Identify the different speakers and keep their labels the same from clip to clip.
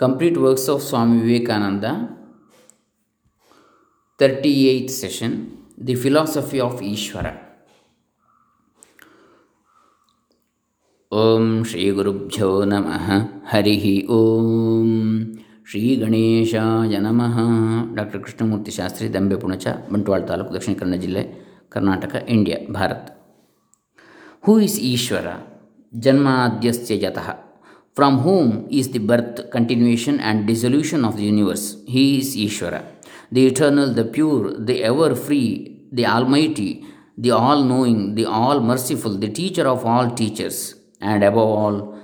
Speaker 1: Complete Works of Swami Vivekananda, 38th session The Philosophy of Ishvara. ಓಂ ಶ್ರೀ ಗುರುಭ್ಯೋ ನಮಃ ಹರಿ ಓಂ ಶ್ರೀ ಗಣೇಶಾಯ ನಮಃ ಡಾಕ್ಟರ್ ಕೃಷ್ಣಮೂರ್ತಿ ಶಾಸ್ತ್ರಿ ದಂಬೆ ಪುಣಚ ಬಂಟ್ವಾಳ ತಾಲೂಕು ದಕ್ಷಿಣ ಕನ್ನಡ ಜಿಲ್ಲೆ Karnataka India Bharat who is Ishwara ಜನ್ಮಾದ್ಯಸ್ಯ ಯತಃ from whom is the birth, continuation, and dissolution of the universe. He is Ishvara, the eternal, the pure, the ever free, the almighty, the all knowing, the all merciful, the teacher of all teachers, and above all,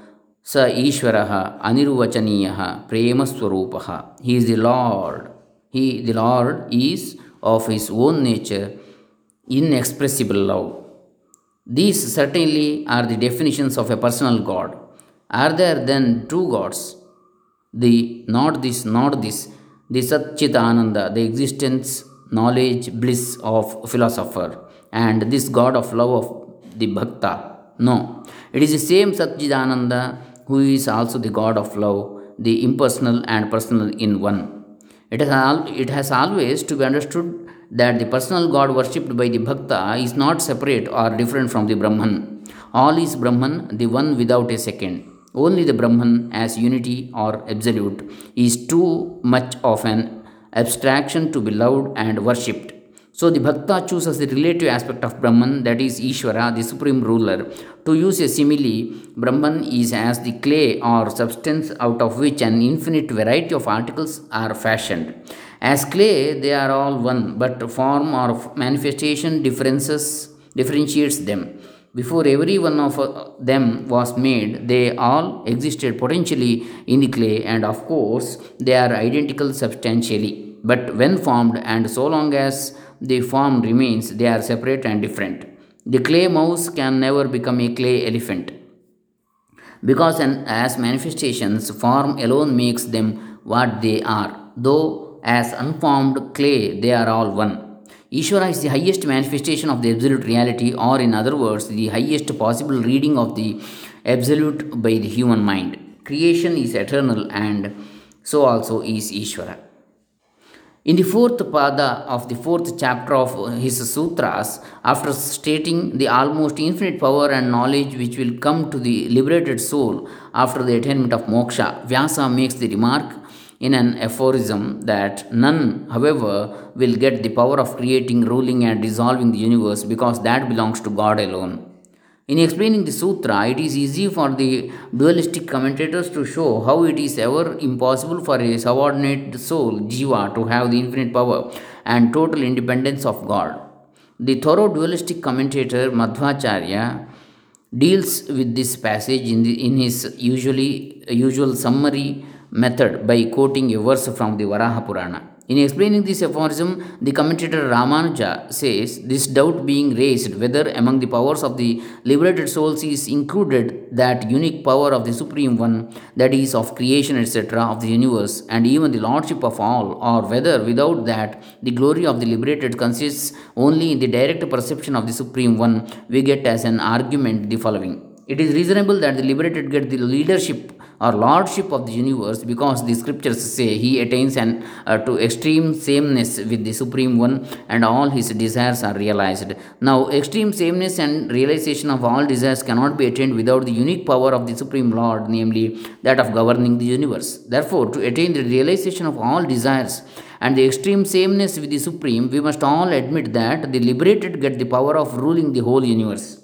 Speaker 1: Sa Ishvaraha Aniruvachaniyaha Premaswarupaha. He is the Lord. He, the Lord, is of his own nature inexpressible love. These certainly are the definitions of a personal God. Are there then two gods? The not this, not this, the Satchitananda, the existence, knowledge, bliss of philosopher, and this God of love of the Bhakta? No. It is the same Satchitananda who is also the God of love, the impersonal and personal in one. It has, it has always to be understood that the personal God worshipped by the Bhakta is not separate or different from the Brahman. All is Brahman, the one without a second. Only the Brahman as unity or absolute is too much of an abstraction to be loved and worshipped. So the Bhakta chooses the relative aspect of Brahman, that is Ishvara, the supreme ruler. To use a simile, Brahman is as the clay or substance out of which an infinite variety of articles are fashioned. As clay, they are all one, but form or manifestation differences differentiates them. Before every one of uh, them was made, they all existed potentially in the clay, and of course, they are identical substantially. But when formed, and so long as the form remains, they are separate and different. The clay mouse can never become a clay elephant because an, as manifestations, form alone makes them what they are, though as unformed clay they are all one. Ishvara is the highest manifestation of the absolute reality, or in other words, the highest possible reading of the absolute by the human mind. Creation is eternal, and so also is Ishvara. In the fourth pada of the fourth chapter of his sutras, after stating the almost infinite power and knowledge which will come to the liberated soul after the attainment of moksha, Vyasa makes the remark in an aphorism that none, however, will get the power of creating, ruling, and dissolving the universe because that belongs to God alone. In explaining the sutra, it is easy for the dualistic commentators to show how it is ever impossible for a subordinate soul, jiva, to have the infinite power and total independence of God. The thorough dualistic commentator Madhvacharya deals with this passage in, the, in his usually usual summary method by quoting a verse from the Varaha Purana. In explaining this aphorism, the commentator Ramanuja says this doubt being raised whether among the powers of the liberated souls is included that unique power of the Supreme One, that is, of creation, etc., of the universe, and even the lordship of all, or whether without that the glory of the liberated consists only in the direct perception of the Supreme One, we get as an argument the following. It is reasonable that the liberated get the leadership or lordship of the universe because the scriptures say he attains an, uh, to extreme sameness with the supreme one and all his desires are realized. Now extreme sameness and realization of all desires cannot be attained without the unique power of the supreme lord namely that of governing the universe. Therefore to attain the realization of all desires and the extreme sameness with the supreme we must all admit that the liberated get the power of ruling the whole universe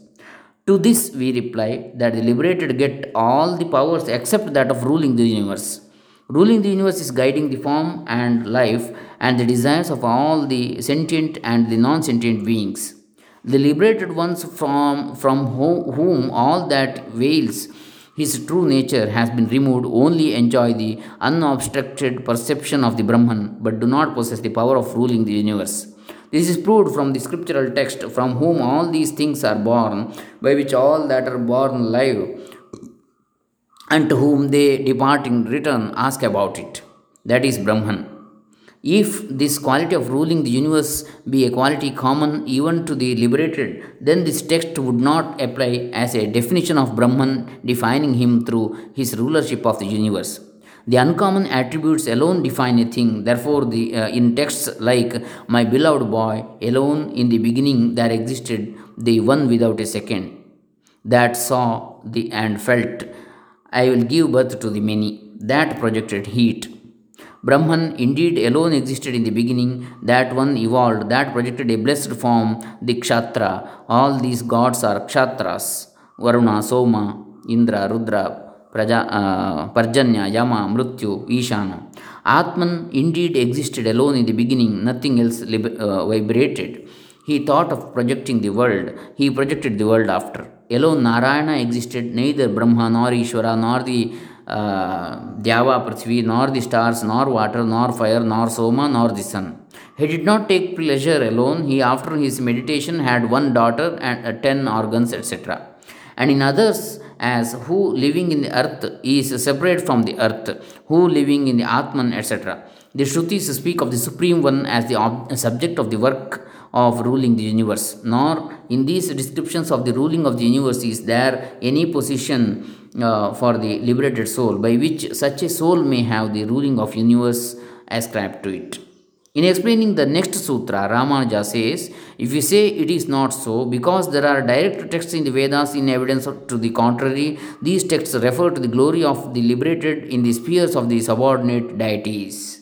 Speaker 1: to this, we reply that the liberated get all the powers except that of ruling the universe. Ruling the universe is guiding the form and life and the desires of all the sentient and the non sentient beings. The liberated ones from, from whom, whom all that veils his true nature has been removed only enjoy the unobstructed perception of the Brahman but do not possess the power of ruling the universe. This is proved from the scriptural text from whom all these things are born, by which all that are born live, and to whom they departing return ask about it. That is Brahman. If this quality of ruling the universe be a quality common even to the liberated, then this text would not apply as a definition of Brahman defining him through his rulership of the universe. The uncommon attributes alone define a thing. Therefore, the, uh, in texts like My beloved boy, alone in the beginning there existed the one without a second that saw the and felt. I will give birth to the many that projected heat. Brahman indeed alone existed in the beginning, that one evolved, that projected a blessed form, the Kshatra. All these gods are Kshatras Varuna, Soma, Indra, Rudra, Praja, uh, Parjanya, Yama, Mrityu, Ishana. Atman indeed existed alone in the beginning, nothing else lib- uh, vibrated. He thought of projecting the world, he projected the world after. Alone Narayana existed, neither Brahma nor Ishvara nor the uh, Dyava, Prithvi, nor the stars, nor water, nor fire, nor Soma, nor the sun. He did not take pleasure alone. He, after his meditation, had one daughter and uh, ten organs, etc. And in others, as who living in the earth is separate from the earth, who living in the Atman, etc. The Shrutis speak of the Supreme One as the ob- subject of the work of ruling the universe, nor in these descriptions of the ruling of the universe is there any position uh, for the liberated soul by which such a soul may have the ruling of universe ascribed to it. In explaining the next sutra, Ramanuja says, if you say it is not so, because there are direct texts in the Vedas in evidence to the contrary, these texts refer to the glory of the liberated in the spheres of the subordinate deities.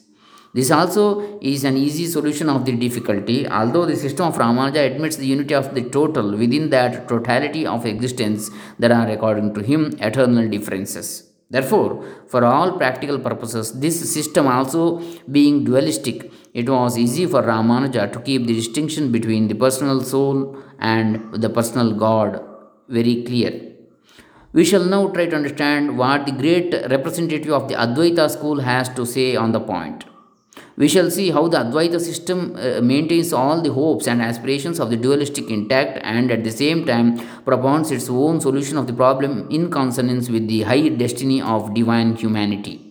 Speaker 1: This also is an easy solution of the difficulty, although the system of Ramanuja admits the unity of the total. Within that totality of existence, there are, according to him, eternal differences. Therefore, for all practical purposes, this system also being dualistic, it was easy for Ramanuja to keep the distinction between the personal soul and the personal God very clear. We shall now try to understand what the great representative of the Advaita school has to say on the point. We shall see how the Advaita system uh, maintains all the hopes and aspirations of the dualistic intact and at the same time propounds its own solution of the problem in consonance with the high destiny of divine humanity.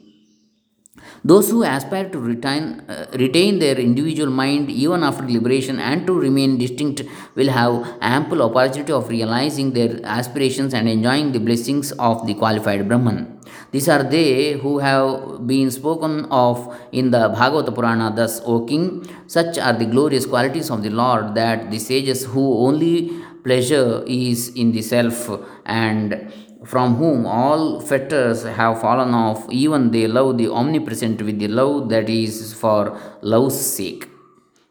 Speaker 1: Those who aspire to retain, uh, retain their individual mind even after liberation and to remain distinct will have ample opportunity of realizing their aspirations and enjoying the blessings of the qualified Brahman. These are they who have been spoken of in the Bhagavata Purana. Thus, O king, such are the glorious qualities of the Lord that the sages who only pleasure is in the self and from whom all fetters have fallen off, even they love the omnipresent with the love that is for love's sake.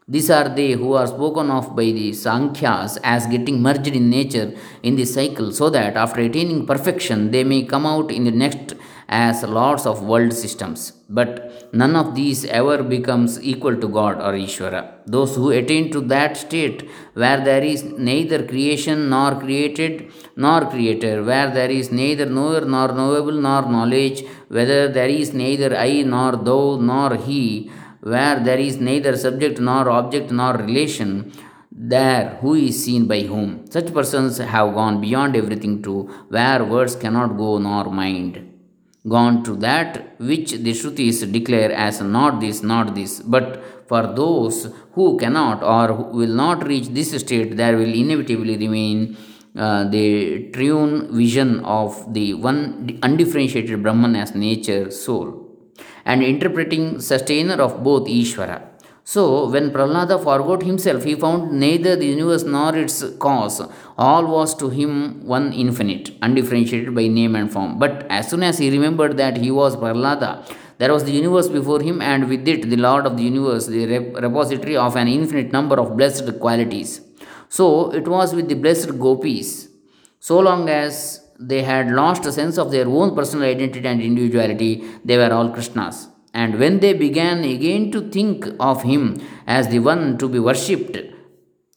Speaker 1: These are they who are spoken of by the Sankhyas as getting merged in nature in the cycle, so that after attaining perfection they may come out in the next as lords of world systems. But none of these ever becomes equal to God or Ishvara. Those who attain to that state where there is neither creation nor created nor creator, where there is neither knower nor knowable nor knowledge, whether there is neither I nor thou nor he, where there is neither subject nor object nor relation, there who is seen by whom. Such persons have gone beyond everything to where words cannot go nor mind gone to that which the Shrutis declare as not this, not this. But for those who cannot or will not reach this state, there will inevitably remain uh, the triune vision of the one undifferentiated Brahman as nature, soul, and interpreting sustainer of both Ishvara. So, when Prahlada forgot himself, he found neither the universe nor its cause. All was to him one infinite, undifferentiated by name and form. But as soon as he remembered that he was Prahlada, there was the universe before him, and with it the Lord of the universe, the repository of an infinite number of blessed qualities. So, it was with the blessed gopis. So long as they had lost a sense of their own personal identity and individuality, they were all Krishnas. And when they began again to think of him as the one to be worshipped,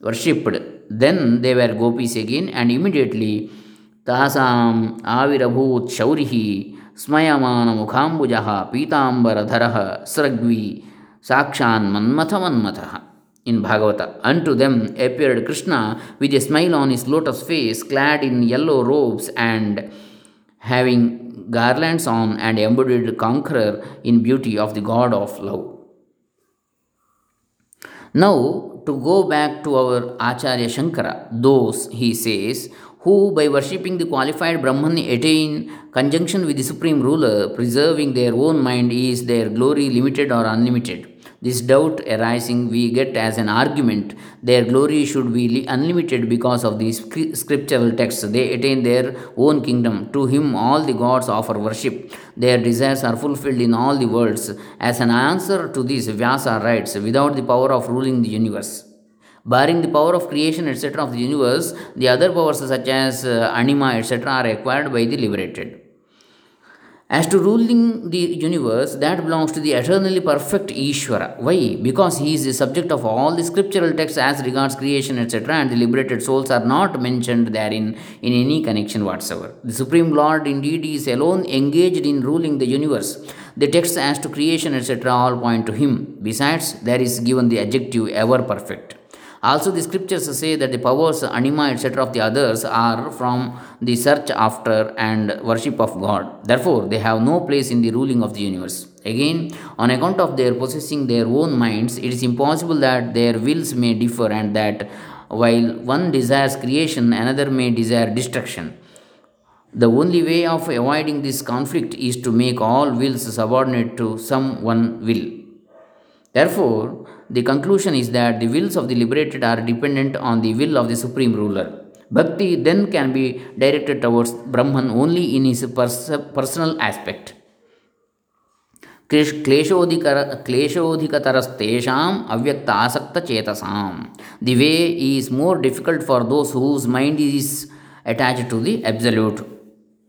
Speaker 1: worshipped, then they were gopis again, and immediately Shaurihi Smayamana Mukhambujaha Pitambaradharaha Sragvi Sakshan Manmatha Manmatha. In Bhagavata, unto them appeared Krishna with a smile on his lotus face, clad in yellow robes and having garlands on and embodied conqueror in beauty of the god of love. Now, to go back to our Acharya Shankara, those, he says, who, by worshipping the qualified Brahman, attain conjunction with the supreme ruler, preserving their own mind, is their glory limited or unlimited? This doubt arising, we get as an argument their glory should be unlimited because of these scriptural texts. They attain their own kingdom. To him, all the gods offer worship. Their desires are fulfilled in all the worlds. As an answer to this, Vyasa writes, without the power of ruling the universe. Barring the power of creation, etc., of the universe, the other powers such as uh, anima, etc., are acquired by the liberated. As to ruling the universe, that belongs to the eternally perfect Ishvara. Why? Because he is the subject of all the scriptural texts as regards creation, etc., and the liberated souls are not mentioned therein in any connection whatsoever. The Supreme Lord indeed is alone engaged in ruling the universe. The texts as to creation, etc., all point to him. Besides, there is given the adjective ever perfect. Also, the scriptures say that the powers, anima, etc., of the others are from the search after and worship of God. Therefore, they have no place in the ruling of the universe. Again, on account of their possessing their own minds, it is impossible that their wills may differ and that while one desires creation, another may desire destruction. The only way of avoiding this conflict is to make all wills subordinate to some one will. Therefore, the conclusion is that the wills of the liberated are dependent on the will of the supreme ruler. Bhakti then can be directed towards Brahman only in his pers- personal aspect. क्लेशोधिकतरस्तेषाम् अव्यक्तासक्तचेतसां The way is more difficult for those whose mind is attached to the absolute, Gita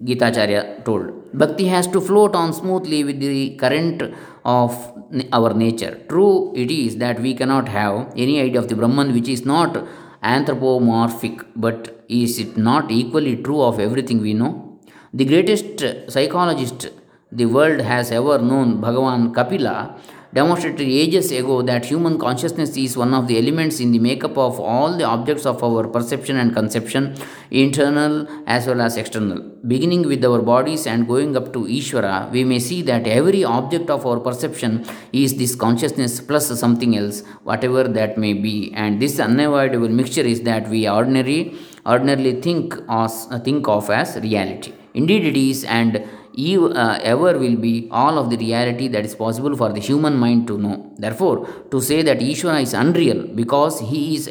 Speaker 1: Acharya told. Bhakti has to float on smoothly with the current of our nature. True it is that we cannot have any idea of the Brahman which is not anthropomorphic, but is it not equally true of everything we know? The greatest psychologist the world has ever known, Bhagavan Kapila, demonstrated ages ago that human consciousness is one of the elements in the makeup of all the objects of our perception and conception, internal as well as external. Beginning with our bodies and going up to Ishvara, we may see that every object of our perception is this consciousness plus something else, whatever that may be, and this unavoidable mixture is that we ordinarily ordinarily think, as, think of as reality. Indeed, it is, and Uh, ever will be all of the reality that is possible for the human mind to know. Therefore, to say that Ishvara is unreal because he is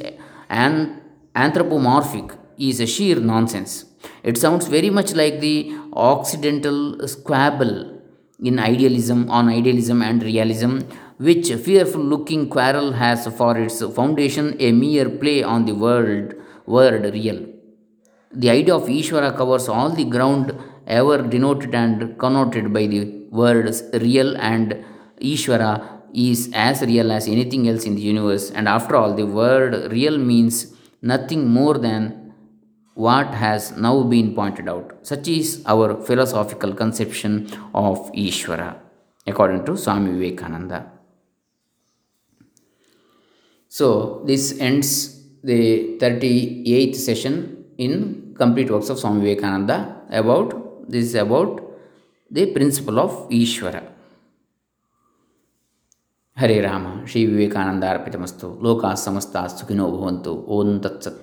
Speaker 1: an anthropomorphic is a sheer nonsense. It sounds very much like the Occidental squabble in idealism on idealism and realism, which fearful looking quarrel has for its foundation a mere play on the word word real. The idea of Ishvara covers all the ground ever denoted and connoted by the words real and Ishvara is as real as anything else in the universe. And after all, the word real means nothing more than what has now been pointed out. Such is our philosophical conception of Ishvara, according to Swami Vivekananda. So, this ends the 38th session in Complete Works of Swami Vivekananda about this is about the principle of Ishvara. Hare Rama Shri Vivekananda ಅರ್ಪಿತಮಸ್ತು ಲೋಕ ಸಮಸ್ತ ಸುಖಿನೋ ಭವಂತು ಓಂ ತತ್ಸತ್